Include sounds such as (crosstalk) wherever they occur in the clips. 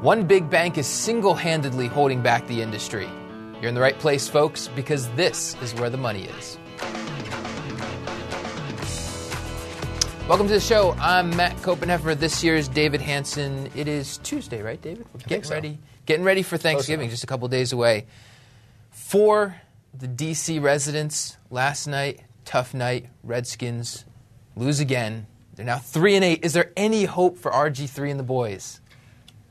One big bank is single handedly holding back the industry. You're in the right place, folks, because this is where the money is. Welcome to the show. I'm Matt Koppenheffer. This year's David Hanson. It is Tuesday, right, David? We're getting so. ready, getting ready for Thanksgiving. Just a couple days away. For the DC residents, last night, tough night. Redskins lose again. They're now three and eight. Is there any hope for RG three and the boys?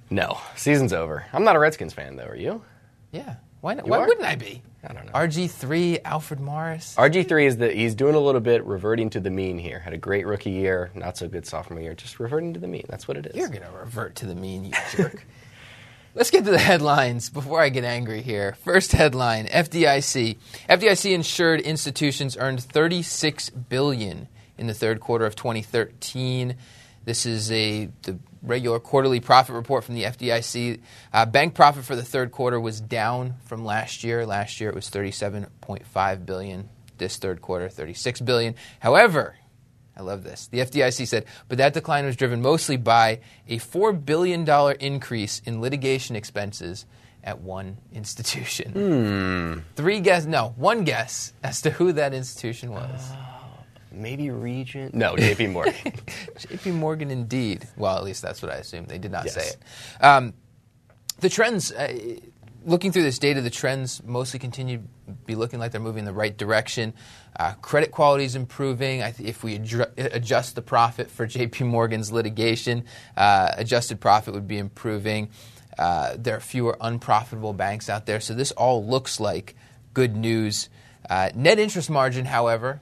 No, season's over. I'm not a Redskins fan, though. Are you? Yeah. Why not? You Why are? wouldn't I be? I don't know. RG three, Alfred Morris. RG3 is the he's doing a little bit reverting to the mean here. Had a great rookie year, not so good sophomore year. Just reverting to the mean. That's what it is. You're going to revert to the mean, you (laughs) jerk. Let's get to the headlines before I get angry here. First headline: FDIC. FDIC insured institutions earned 36 billion in the third quarter of 2013. This is a the regular quarterly profit report from the FDIC. Uh, bank profit for the third quarter was down from last year. Last year it was 37.5 billion. This third quarter, 36 billion. However, I love this. The FDIC said, but that decline was driven mostly by a $4 billion increase in litigation expenses at one institution. Three guess, no, one guess as to who that institution was. Maybe Regent. No, JP Morgan. (laughs) JP Morgan, indeed. Well, at least that's what I assumed. They did not Yes. say it. Um, the trends, uh, looking through this data, the trends mostly continue to be looking like they're moving in the right direction. Uh, credit quality is improving. I th- if we adru- adjust the profit for JP Morgan's litigation, uh, adjusted profit would be improving. Uh, there are fewer unprofitable banks out there, so this all looks like good news. Uh, net interest margin, however,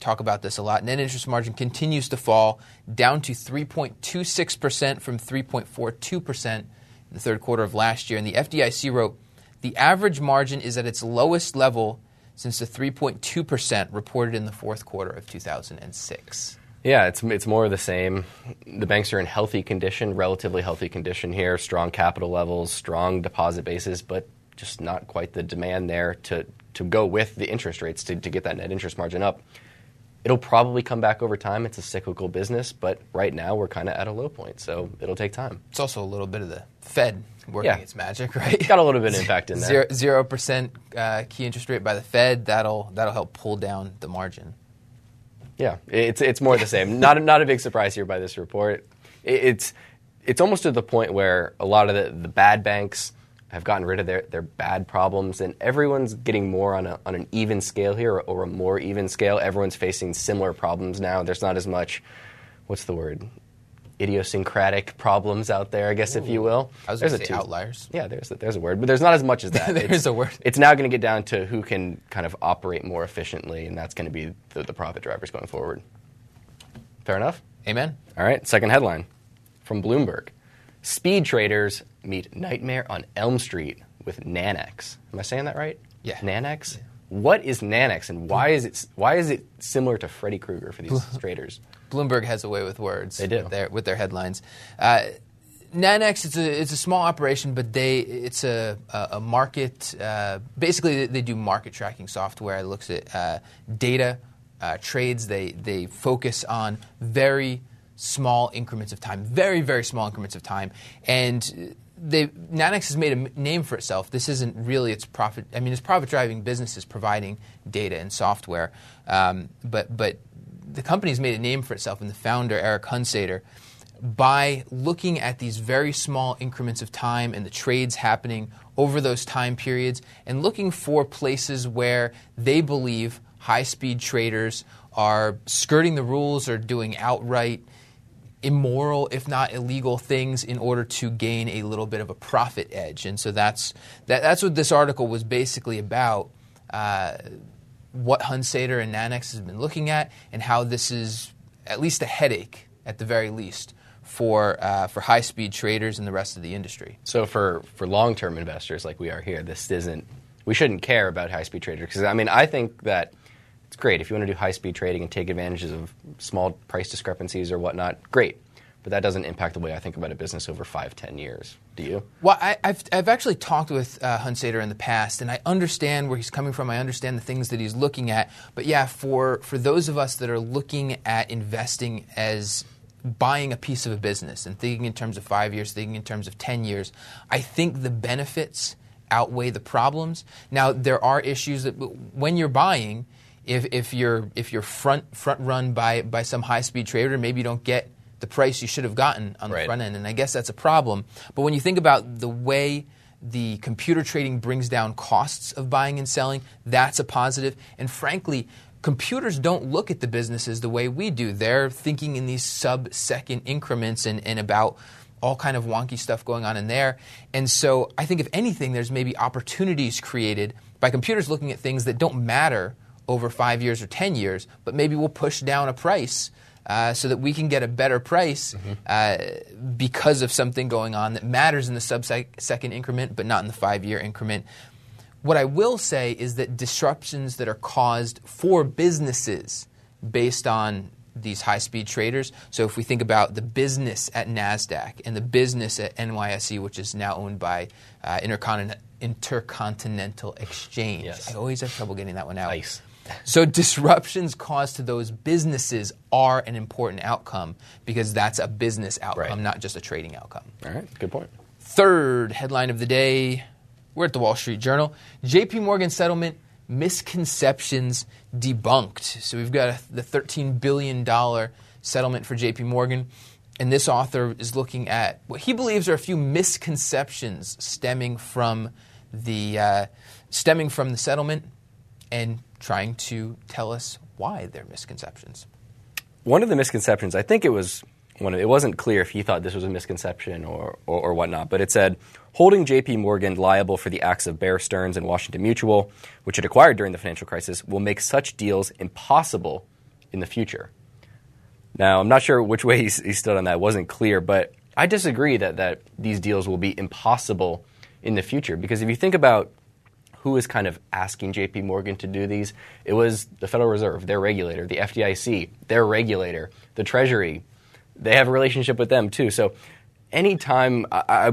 talk about this a lot. Net interest margin continues to fall down to 3.26% from 3.42% in the third quarter of last year. And the FDIC wrote the average margin is at its lowest level since the 3.2% reported in the fourth quarter of 2006. yeah, it's it's more of the same. The banks are in healthy condition, relatively healthy condition here. Strong capital levels, strong deposit bases, but just not quite the demand there to to go with the interest rates to, to get that net interest margin up. It'll probably come back over time. It's a cyclical business, but right now we're kind of at a low point, so it'll take time. It's also a little bit of the Fed working Yeah. its magic, right? Got a little bit of impact in (laughs) there. Zero percent uh, key interest rate by the Fed. That'll that'll help pull down the margin. Yeah, it's it's more the same. Not a, not a big surprise here by this report. It, it's it's almost to the point where a lot of the, the bad banks have gotten rid of their, their bad problems, and everyone's getting more on a, on an even scale here, or, or a more even scale. Everyone's facing similar problems now. There's not as much, what's the word, idiosyncratic problems out there, I guess, if you will. I was There's a say two- outliers. yeah, there's a, there's a word, but there's not as much as that. (laughs) There It's- a word. It's now going to get down to who can kind of operate more efficiently, and that's going to be the, the profit drivers going forward. Fair enough. Amen. All right. Second headline from Bloomberg: Speed traders meet nightmare on Elm Street with Nanex. Am I saying that right? Yeah. Nanex. What is Nanex, and why is it why is it similar to Freddy Krueger for these traders? Bloomberg has a way with words. They do. with their, with their headlines. Uh, Nanex, it's a it's a small operation, but they it's a a, a market. Uh, basically, they, they do market tracking software. It looks at uh, data uh, trades. They they focus on very small increments of time, very very small increments of time, and they Nanex has made a name for itself. This isn't really its profit. I mean, its profit driving business is providing data and software, um, but but the company's made a name for itself, and the founder Eric Hunsader by looking at these very small increments of time and the trades happening over those time periods and looking for places where they believe high speed traders are skirting the rules or doing outright immoral, if not illegal, things in order to gain a little bit of a profit edge. And so that's that, that's what this article was basically about. Uh, what Hunsader and Nanex has been looking at, and how this is at least a headache, at the very least, for uh, for high speed traders and the rest of the industry. So for for long term investors like we are here, this isn't. We shouldn't care about high speed traders because I mean I think that it's great if you want to do high speed trading and take advantages of small price discrepancies or whatnot. Great, but that doesn't impact the way I think about a business over five, ten years. Do you? Well, I, I've, I've actually talked with uh, Hunsader in the past, and I understand where he's coming from. I understand the things that he's looking at. But yeah, for, for those of us that are looking at investing as buying a piece of a business and thinking in terms of five years, thinking in terms of 10 years, I think the benefits outweigh the problems. Now, there are issues that when you're buying, if, if you're, if you're front, front run by, by some high speed trader, maybe you don't get the price you should have gotten on the Right. front end. And I guess that's a problem. But when you think about the way the computer trading brings down costs of buying and selling, that's a positive. And frankly, computers don't look at the businesses the way we do. They're thinking in these sub second increments and, and about all kind of wonky stuff going on in there. And so I think if anything, there's maybe opportunities created by computers looking at things that don't matter over five years or 10 years, but maybe we'll push down a price uh, so that we can get a better price uh, because of something going on that matters in the sub second increment, but not in the five year increment. What I will say is that disruptions that are caused for businesses based on these high speed traders. So if we think about the business at NASDAQ and the business at NYSE, which is now owned by uh, Intercontin- Intercontinental Exchange, Yes. I always have trouble getting that one out. Nice. So disruptions caused to those businesses are an important outcome because that's a business outcome, Right. not just a trading outcome. All right, good point. Third headline of the day we're at the Wall Street Journal. JP Morgan settlement misconceptions debunked. So we've got the $13 billion settlement for JP Morgan. And this author is looking at what he believes are a few misconceptions stemming from the, uh, stemming from the settlement and trying to tell us why they're misconceptions. One of the misconceptions, I think it was one of, it wasn't clear if he thought this was a misconception or, or, or whatnot, but it said holding JP Morgan liable for the acts of Bear Stearns and Washington Mutual, which it acquired during the financial crisis, will make such deals impossible in the future. Now, I'm not sure which way he, he stood on that. It wasn't clear, but I disagree that, that these deals will be impossible in the future because if you think about who is kind of asking JP Morgan to do these, it was the Federal Reserve, their regulator, the FDIC, their regulator, the Treasury. They have a relationship with them too. So anytime, I, I,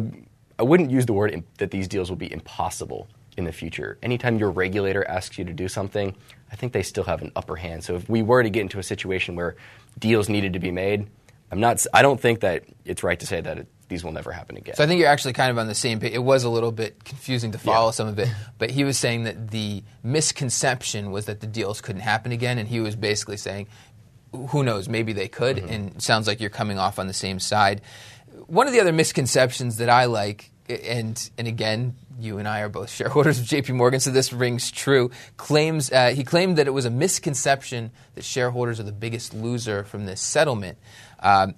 I wouldn't use the word im- that these deals will be impossible in the future. Anytime your regulator asks you to do something, I think they still have an upper hand. So if we were to get into a situation where deals needed to be made, I'm not. I don't think that it's right to say that it, these will never happen again. So I think you're actually kind of on the same page. It was a little bit confusing to follow Yeah. some of it, but he was saying that the misconception was that the deals couldn't happen again, and he was basically saying, who knows, maybe they could, Mm-hmm. and it sounds like you're coming off on the same side. One of the other misconceptions that I like, and and again, you and I are both (laughs) shareholders of J.P. Morgan, so this rings true. Claims uh, he claimed that it was a misconception that shareholders are the biggest loser from this settlement, um,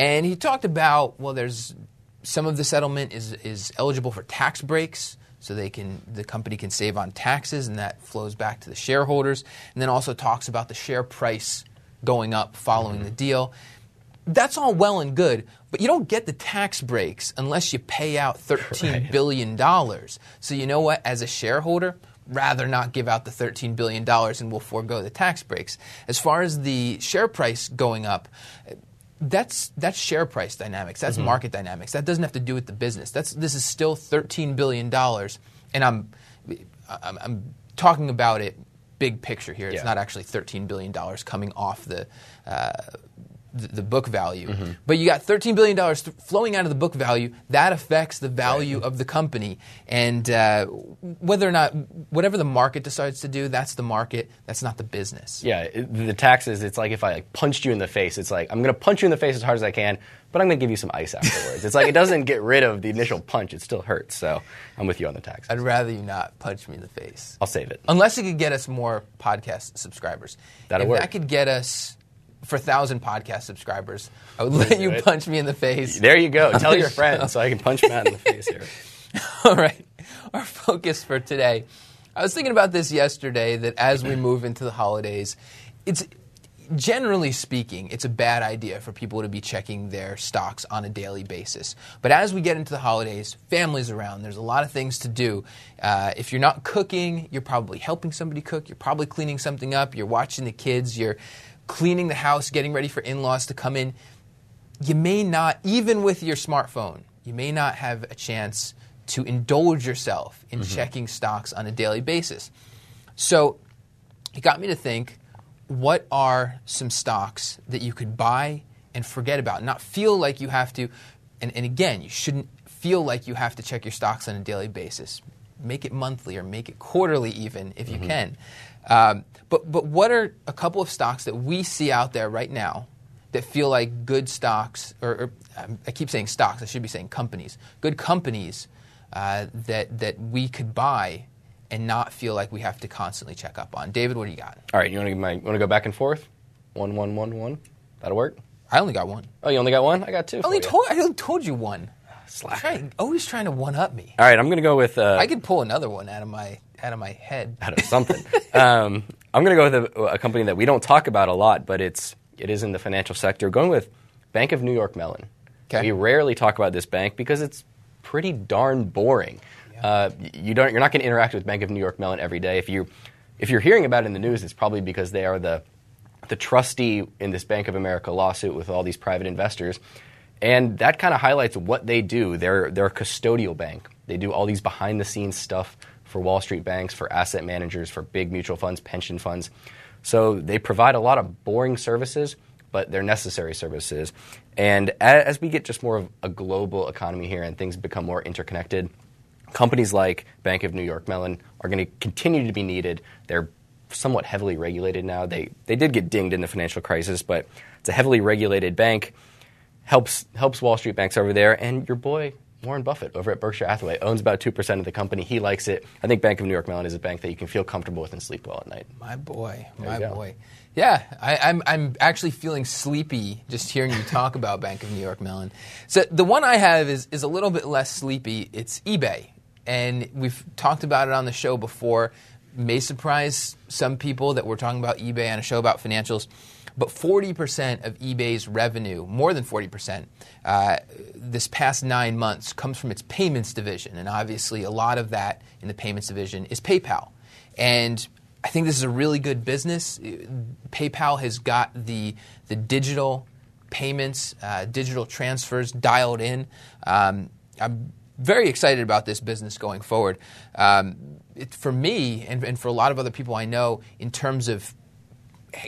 and he talked about well, there's some of the settlement is is eligible for tax breaks. So they can, the company can save on taxes, and that flows back to the shareholders. And then also talks about the share price going up following the mm-hmm. deal that's all well and good, but you don't get the tax breaks unless you pay out (laughs) thirteen billion dollars. So you know what? As a shareholder, rather not give out the thirteen billion dollars and we'll forego the tax breaks. As far as the share price going up. That's that's share price dynamics. That's market dynamics. That doesn't have to do with the business. That's this is still thirteen billion dollars, and I'm, I'm I'm talking about it big picture here. It's Yeah. not actually thirteen billion dollars coming off the uh, the, the book value. Mm-hmm. But you got $13 billion th- flowing out of the book value. That affects the value of the company. And uh, whether or not, whatever the market decides to do, that's the market. That's not the business. Yeah, it, the taxes. It's like if I like punched you in the face. It's like I'm going to punch you in the face as hard as I can, but I'm going to give you some ice afterwards. it's like it doesn't get rid of the initial punch. It still hurts. So I'm with you on the taxes. I'd rather you not punch me in the face. I'll save it. Unless it could get us more podcast subscribers. That'll if work. that could get us for 1,000 podcast subscribers, I would let you punch me in the face. There you go. Tell your your (laughs) friends so I can punch Matt in the face here. (laughs) All right. Our focus for today. I was thinking about this yesterday that as we move into the holidays, it's generally speaking, it's a bad idea for people to be checking their stocks on a daily basis. But as we get into the holidays, families around, there's a lot of things to do. Uh, if you're not cooking, you're probably helping somebody cook, you're probably cleaning something up, you're watching the kids, you're cleaning the house, getting ready for in laws to come in you may not, even with your smartphone, you may not have a chance to indulge yourself in checking stocks on a daily basis. So it got me to think what are some stocks that you could buy and forget about, not feel like you have to. And, and again, you shouldn't feel like you have to check your stocks on a daily basis. Make it monthly or make it quarterly, even if you Mm-hmm. can. Um, but but what are a couple of stocks that we see out there right now that feel like good stocks, or, or um, I keep saying stocks, I should be saying companies, good companies uh, that that we could buy and not feel like we have to constantly check up on. David, what do you got? All right, you want to want to go back and forth? One, one, one, one. That'll work. I only got one. Oh, you only got one? I got two. I only told I only told you one. Slacker. Trying, always trying to one up me. All right, I'm going to go with. Uh, I could pull another one out of my out of my head. out of something. (laughs) um, I'm going to go with a, a company that we don't talk about a lot, but it's it is in the financial sector. Going with Bank of New York Mellon. 'Kay. We rarely talk about this bank because it's pretty darn boring. Uh, you don't, you're not going to interact with Bank of New York Mellon every day. If you if you're hearing about it in the news, it's probably because they are the the trustee in this Bank of America lawsuit with all these private investors. And that kind of highlights what they do. They're, they're a custodial bank. They do all these behind the scenes stuff for Wall Street banks, for asset managers, for big mutual funds, pension funds. So they provide a lot of boring services, but they're necessary services. And as we get just more of a global economy here and things become more interconnected, companies like Bank of New York Mellon are going to continue to be needed. They're somewhat heavily regulated now. They they did get dinged in the financial crisis, but it's a heavily regulated bank. Helps helps Wall Street banks over there, and your boy Warren Buffett over at Berkshire Hathaway owns about two percent of the company. He likes it. I think Bank of New York Mellon is a bank that you can feel comfortable with and sleep well at night. My boy, There my boy. Yeah, I, I'm I'm actually feeling sleepy just hearing you talk about Bank of New York Mellon. So the one I have is is a little bit less sleepy. It's eBay, and we've talked about it on the show before. May surprise some people that we're talking about eBay on a show about financials. But 40% of eBay's revenue, more than 40%, uh, this past nine months comes from its payments division. And obviously, a lot of that in the payments division is PayPal. And I think this is a really good business. PayPal has got the, the digital payments, uh, digital transfers dialed in. Um, I'm very excited about this business going forward. Um, it, for me, and, and for a lot of other people I know, in terms of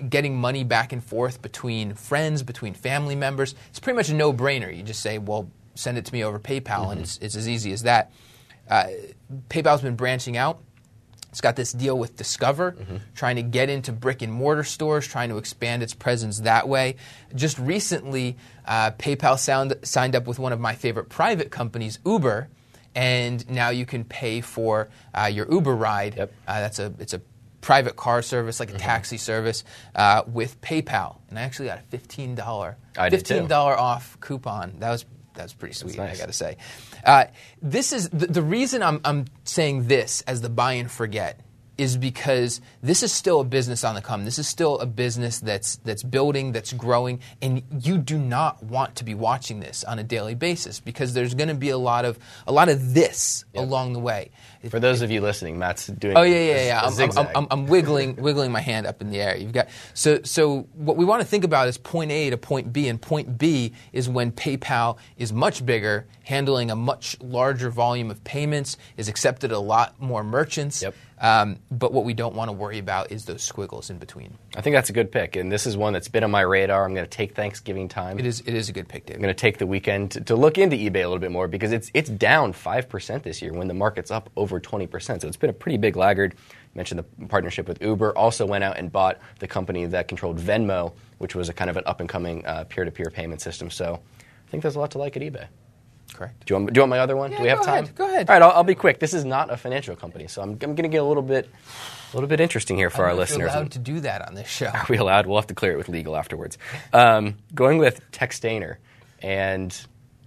getting money back and forth between friends, between family members, it's pretty much a no brainer. You just say, well, send it to me over PayPal, and it's, it's as easy as that. Uh, PayPal's been branching out. It's got this deal with Discover, trying to get into brick and mortar stores, trying to expand its presence that way. Just recently, uh, PayPal sound, signed up with one of my favorite private companies, Uber, and now you can pay for uh, your Uber ride. Yep. Uh, that's a it's a private car service, Mm-hmm. like a taxi service, uh, with PayPal, and I actually got a fifteen dollar I did too. fifteen dollar off coupon. That was that was pretty sweet. nice. I got to say. Uh, this is the, the reason I'm, I'm saying this as the buy and forget is because this is still a business on the come. This is still a business that's that's building, that's growing, and you do not want to be watching this on a daily basis because there's going to be a lot of a lot of this along the way. For those of you listening, Matt's doing. Oh yeah, yeah, yeah. a I'm, I'm. I'm, wiggling, (laughs) wiggling my hand up in the air. You've got so so. What we want to think about is point A to point B, and point B is when PayPal is much bigger, handling a much larger volume of payments, is accepted a lot more merchants. Yep. Um, but what we don't want to worry about is those squiggles in between. I think that's a good pick, and this is one that's been on my radar. I'm going to take Thanksgiving time. It is it is a good pick, I'm going to take the weekend to, to look into eBay a little bit more because it's it's down five percent this year when the market's up over twenty percent. So it's been a pretty big laggard. You mentioned the partnership with Uber. Also went out and bought the company that controlled Venmo, which was a kind of an up and coming uh, peer to peer payment system. So I think there's a lot to like at eBay. Correct. Do you, want, do you want my other one? Yeah, do we have go time? ahead, go ahead. All right, I'll, I'll be quick. This is not a financial company, so I'm, I'm going to get a little bit, a little bit interesting here for I our don't know if you're listeners. allowed to do that on this show. Are we allowed? We'll have to clear it with legal afterwards. Um, going with Textainer, and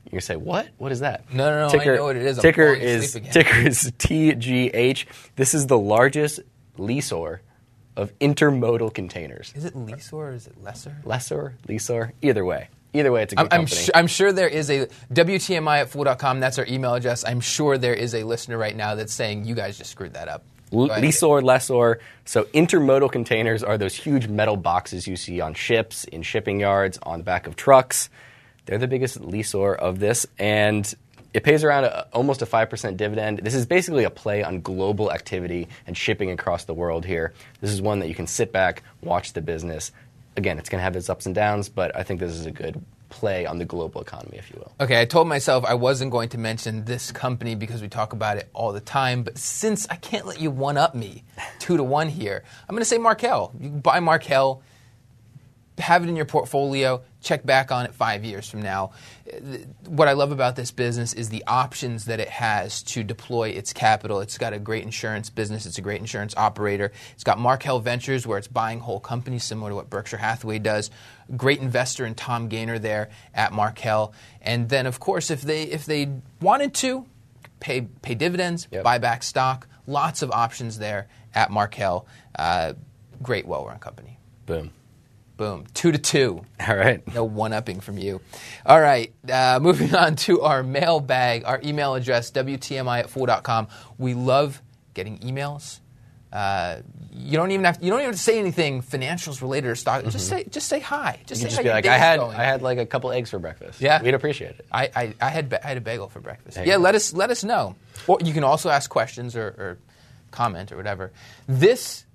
you're gonna say what? What is that? No, no, no, I Ticker, know what it is. I'm ticker is ticker is TGH. This is the largest leasor of intermodal containers. Is it Lesor or is it Lesser? Lessor, leasor, either way. Either way, it's a good I'm, I'm, company. su- I'm sure there is a WTMI at fool.com. That's our email address. I'm sure there is a listener right now that's saying you guys just screwed that up. L- Go lessor. So intermodal containers are those huge metal boxes you see on ships, in shipping yards, on the back of trucks. They're the biggest leasor of this, and it pays around a, almost a five percent dividend. This is basically a play on global activity and shipping across the world. Here, this is one that you can sit back, watch the business. again, it's going to have its ups and downs, but I think this is a good play on the global economy, if you will. Okay, I told myself I wasn't going to mention this company because we talk about it all the time, but since I can't let you one up me two to one here, I'm going to say Markel. You buy Markel, have it in your portfolio, check back on it five years from now. What I love about this business is the options that it has to deploy its capital. It's got a great insurance business, it's a great insurance operator. It's got Markel Ventures, where it's buying whole companies, similar to what Berkshire Hathaway does. Great investor in Tom Gaynor there at Markel. And then, of course, if they, if they wanted to, pay, pay dividends, Yep. buy back stock, lots of options there at Markel. Uh, great, well run company. Boom. Boom. Two to two. (laughs) All right. No one upping from you. All right, uh, (laughs) moving on to our mailbag, our email address, WTMI at fool.com. We love getting emails. Uh, you don't even have you don't even have to say anything financials related or stock. Just say just say hi. Just You say just be like, I had, going. I had like a couple eggs for breakfast. Yeah. We'd appreciate it. I, I, I had I had a bagel for breakfast. There Yeah, go. let us let us know. Or you can also ask questions or, or comment or whatever. This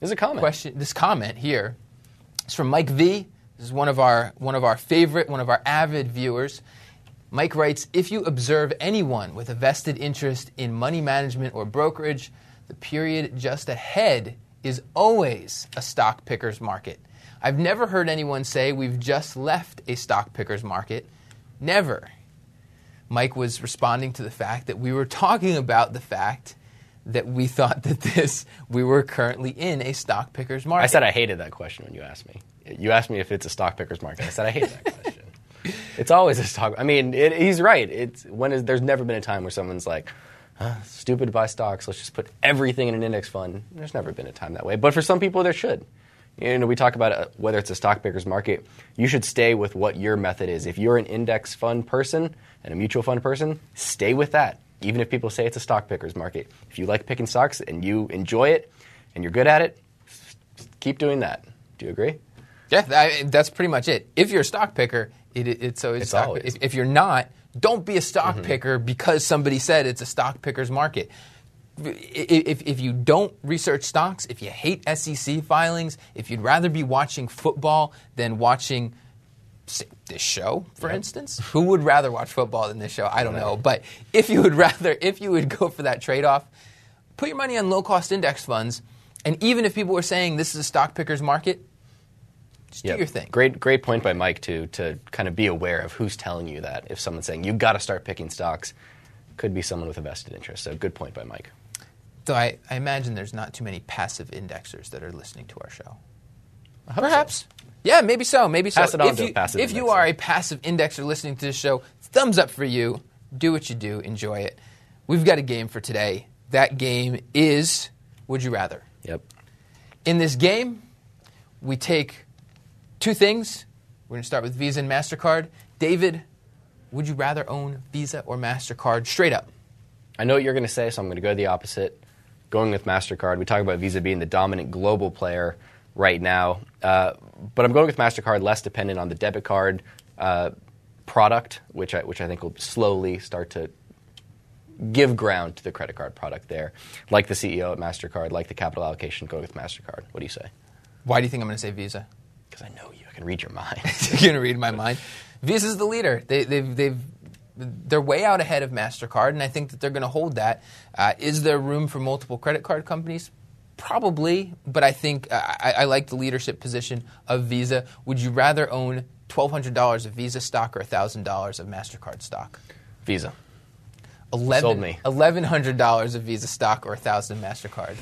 is a comment. question, this comment here is from Mike V. This is one of our one of our favorite, one of our avid viewers. Mike writes, if you observe anyone with a vested interest in money management or brokerage, the period just ahead is always a stock picker's market. I've never heard anyone say we've just left a stock picker's market. Never. Mike was responding to the fact that we were talking about the fact that we thought that this we were currently in a stock picker's market. I said I hated that question when you asked me. You asked me if it's a stock picker's market. I said I hate that question. (laughs) It's always a stock. I mean, it, he's right. It's when is, there's never been a time where someone's like, "Stupid to buy stocks. Let's just put everything in an index fund." There's never been a time that way. But for some people, there should. You know, we talk about uh, whether it's a stock picker's market. You should stay with what your method is. If you're an index fund person and a mutual fund person, stay with that. Even if people say it's a stock picker's market, if you like picking stocks and you enjoy it and you're good at it, keep doing that. Do you agree? Yeah, I, that's pretty much it. If you're a stock picker, it, it- it's always It's always. If, if you're not, don't be a stock mm-hmm. picker because somebody said it's a stock picker's market. If, if you don't research stocks, if you hate SEC filings, if you'd rather be watching football than watching this show, for instance, (laughs) who would rather watch football than this show? I don't know. But if you would (laughs) rather, if you would go for that trade off, put your money on low cost index funds. And even if people were saying this is a stock picker's market, just Yep. do your thing. Great, great point by Mike too to kind of be aware of who's telling you that. If someone's saying you've got to start picking stocks, could be someone with a vested interest. So good point by Mike. Though I, I imagine there's not too many passive indexers that are listening to our show. Perhaps. Yeah, maybe so. Maybe so. Pass it on if to a you, passive if you are a passive indexer listening to this show, thumbs up for you. Do what you do. Enjoy it. We've got a game for today. That game is Would You Rather. Yep. In this game, we take two things. We're going to start with Visa and MasterCard. David, would you rather own Visa or MasterCard straight up? I know what you're going to say, so I'm going to go the opposite. Going with Mastercard. We talk about Visa being the dominant global player right now, uh, but I'm going with Mastercard, less dependent on the debit card uh, product, which I, which I think will slowly start to give ground to the credit card product there. Like the CEO at Mastercard, like the capital allocation, going with Mastercard. What do you say? Why do you think I'm going to say Visa? Because I know you. I can read your mind. You're going to read my mind. Visa's the leader. They, they've, they've, they're way out ahead of MasterCard, and I think that they're going to hold that. Uh, is there room for multiple credit card companies? Probably, but I think uh, I, I like the leadership position of Visa. Would you rather own $1,200 of Visa stock or $1,000 of MasterCard stock? Visa. 11, Sold me. $1,100 of Visa stock or 1000 of MasterCard.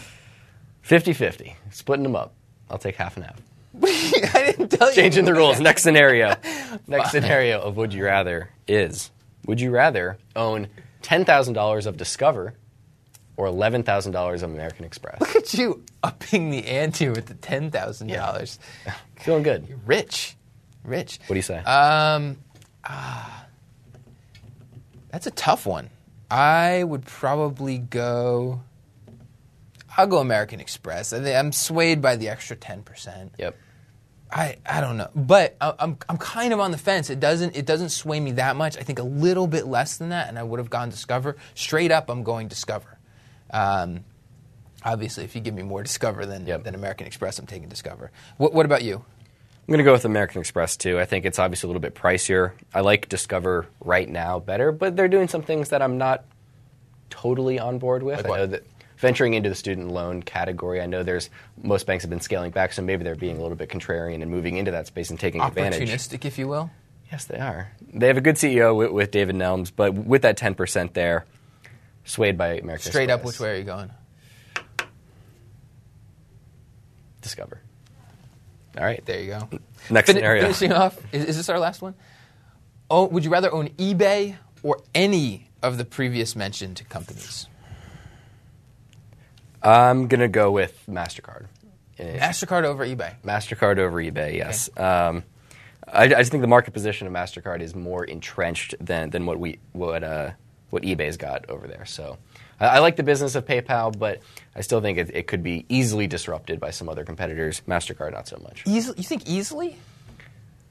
50 50. Splitting them up. I'll take half and half. (laughs) I didn't tell you. Changing the rules. Next scenario. (laughs) Next scenario of Would You Rather is Would you rather own $10,000 of Discover or $11,000 on American Express? Look at you upping the ante with the $10,000. (laughs) Feeling good. You're rich. Rich. What do you say? Um, ah, that's a tough one. I would probably go. I'll go American Express. I think I'm swayed by the extra ten percent. yep. I, I don't know, but I- I'm I'm kind of on the fence. It doesn't it doesn't sway me that much. I think a little bit less than that, and I would have gone Discover. Straight up, I'm going Discover. Um, obviously, if you give me more Discover than Yep. than American Express, I'm taking Discover. What, what about you? I'm going to go with American Express too. I think it's obviously a little bit pricier. I like Discover right now better, but they're doing some things that I'm not totally on board with. Like I know that venturing into the student loan category, I know there's most banks have been scaling back, so maybe they're being a little bit contrarian and moving into that space and taking advantage. Opportunistic, if you will. Yes, they are. They have a good CEO with, with David Nelms, but with that 10% there, swayed by American Straight up, which way are you going? Discover. All right. There you go. (clears throat) Next Fin- scenario. Finishing off, is, is this our last one? Oh, would you rather own eBay or any of the previous mentioned companies? I'm going to go with MasterCard. Eh, Mastercard over eBay. MasterCard over eBay, yes. Um, I, I just think the market position of MasterCard is more entrenched than, than what, we, what, uh, what eBay's got over there. So I, I like the business of PayPal, but I still think it, it could be easily disrupted by some other competitors. MasterCard, not so much. Easily, you think easily?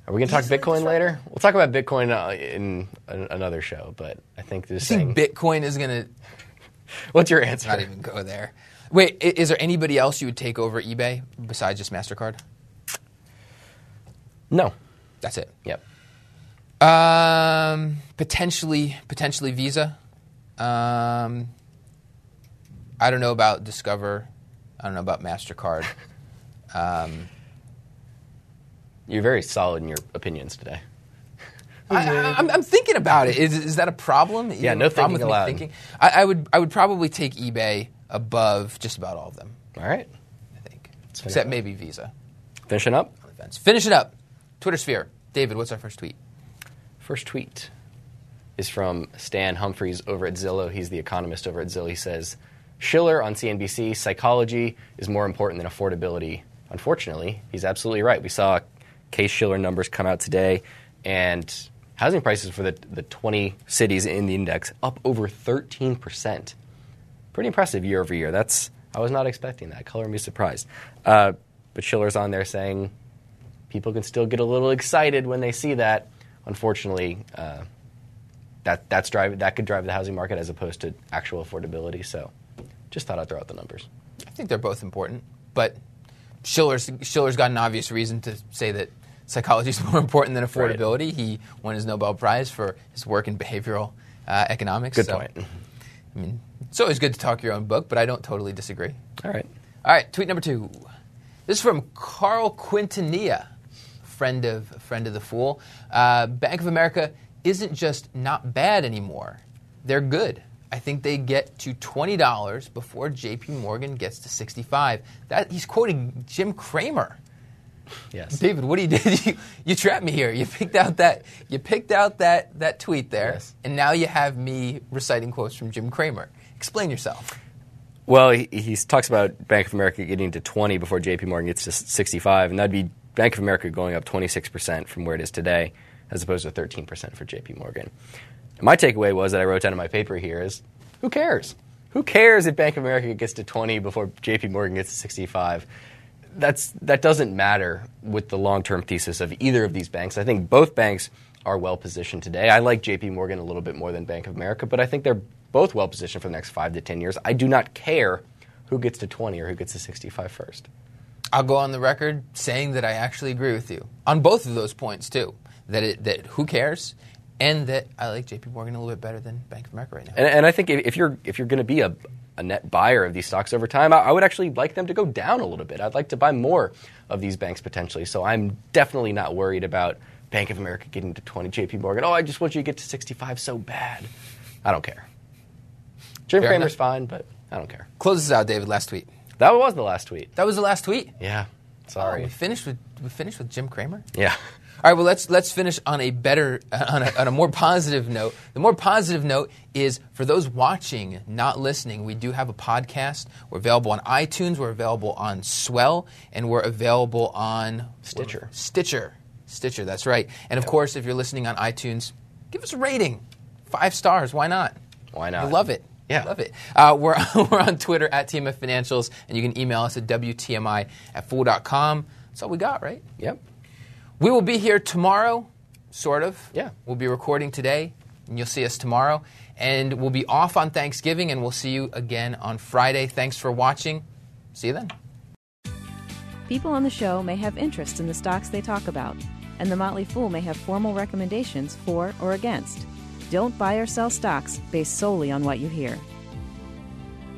Are we going to talk Bitcoin disrupted? later? We'll talk about Bitcoin uh, in an, another show, but I think this You thing. think Bitcoin is going (laughs) to what's your answer? not even go there? Wait, is there anybody else you would take over eBay besides just Mastercard? No. That's it. Yep. Um, potentially, potentially Visa. Um, I don't know about Discover. I don't know about Mastercard. Um, You're very solid in your opinions today. I, I'm thinking about it. Is, is that a problem? Yeah, no problem thinking me. Thinking? I, I would. I would probably take eBay above just about all of them. All right. I think, except maybe Visa. Finishing up. On the fence. Finish it up. Twitter sphere. David, what's our first tweet? First tweet is from Stan Humphries over at Zillow. He's the economist over at Zillow. He says, Shiller on CNBC, psychology is more important than affordability. Unfortunately, he's absolutely right. We saw Case Shiller numbers come out today, and housing prices for the, the 20 cities in the index up over 13%. Pretty impressive year over year. That's I was not expecting that. Color me surprised. Uh, but Shiller's on there saying people can still get a little excited when they see that. Unfortunately, uh, that that's drive that could drive the housing market as opposed to actual affordability. So, just thought I'd throw out the numbers. I think they're both important, but Shiller's Shiller's got an obvious reason to say that psychology is (laughs) more important than affordability. He won his Nobel Prize for his work in behavioral uh, economics. Good so, point. I mean, it's always good to talk your own book, but I don't totally disagree. All right. All right, tweet number two. This is from Carl Quintanilla, friend of friend of the fool. Uh, Bank of America isn't just not bad anymore; they're good. I think they get to twenty dollars before J.P. Morgan gets to sixty-five. That he's quoting Jim Cramer. Yes. David, what do you did? (laughs) You, you trapped me here. You picked out that you picked out that that tweet there, Yes. and now you have me reciting quotes from Jim Cramer. Explain yourself. Well, he, he talks about Bank of America getting to 20 before JP Morgan gets to 65, and that'd be Bank of America going up 26% from where it is today, as opposed to 13% for JP Morgan. And my takeaway was that I wrote down in my paper here is who cares? Who cares if Bank of America gets to 20 before JP Morgan gets to 65? That's, that doesn't matter with the long term thesis of either of these banks. I think both banks are well positioned today. I like JP Morgan a little bit more than Bank of America, but I think they're both well positioned for the next five to 10 years. I do not care who gets to 20 or who gets to 65 first. I'll go on the record saying that I actually agree with you on both of those points too. That it, that who cares, and that I like J.P. Morgan a little bit better than Bank of America right now. And, and I think if, you're if you're going to be a, a net buyer of these stocks over time, I, I would actually like them to go down a little bit. I'd like to buy more of these banks potentially. So I'm definitely not worried about Bank of America getting to 20, J.P. Morgan. Oh, I just want you to get to 65 so bad. I don't care. Jim Fair Cramer's enough. fine, but I don't care. Close this out, David. Last tweet. That was the last tweet. That was the last tweet. Yeah. Oh, Sorry. we finished with we finished with Jim Cramer. yeah. All right, well let's let's finish on a better on a, on a more positive note. The more positive note is for those watching, not listening. We do have a podcast. We're available on iTunes. We're available on Swell, and we're available on Stitcher. Stitcher, Stitcher. That's right. And of course, if you're listening on iTunes, give us a rating, five stars. Why not? Why not? I love it. Yeah. Love it. Uh, we're, (laughs) we're on Twitter at TMF Financials, and you can email us at WTMI at fool.com. That's all we got, right? Yep. We will be here tomorrow, sort of. Yeah. We'll be recording today, and you'll see us tomorrow. And we'll be off on Thanksgiving, and we'll see you again on Friday. Thanks for watching. See you then. People on the show may have interest in the stocks they talk about, and The Motley Fool may have formal recommendations for or against. Don't buy or sell stocks based solely on what you hear.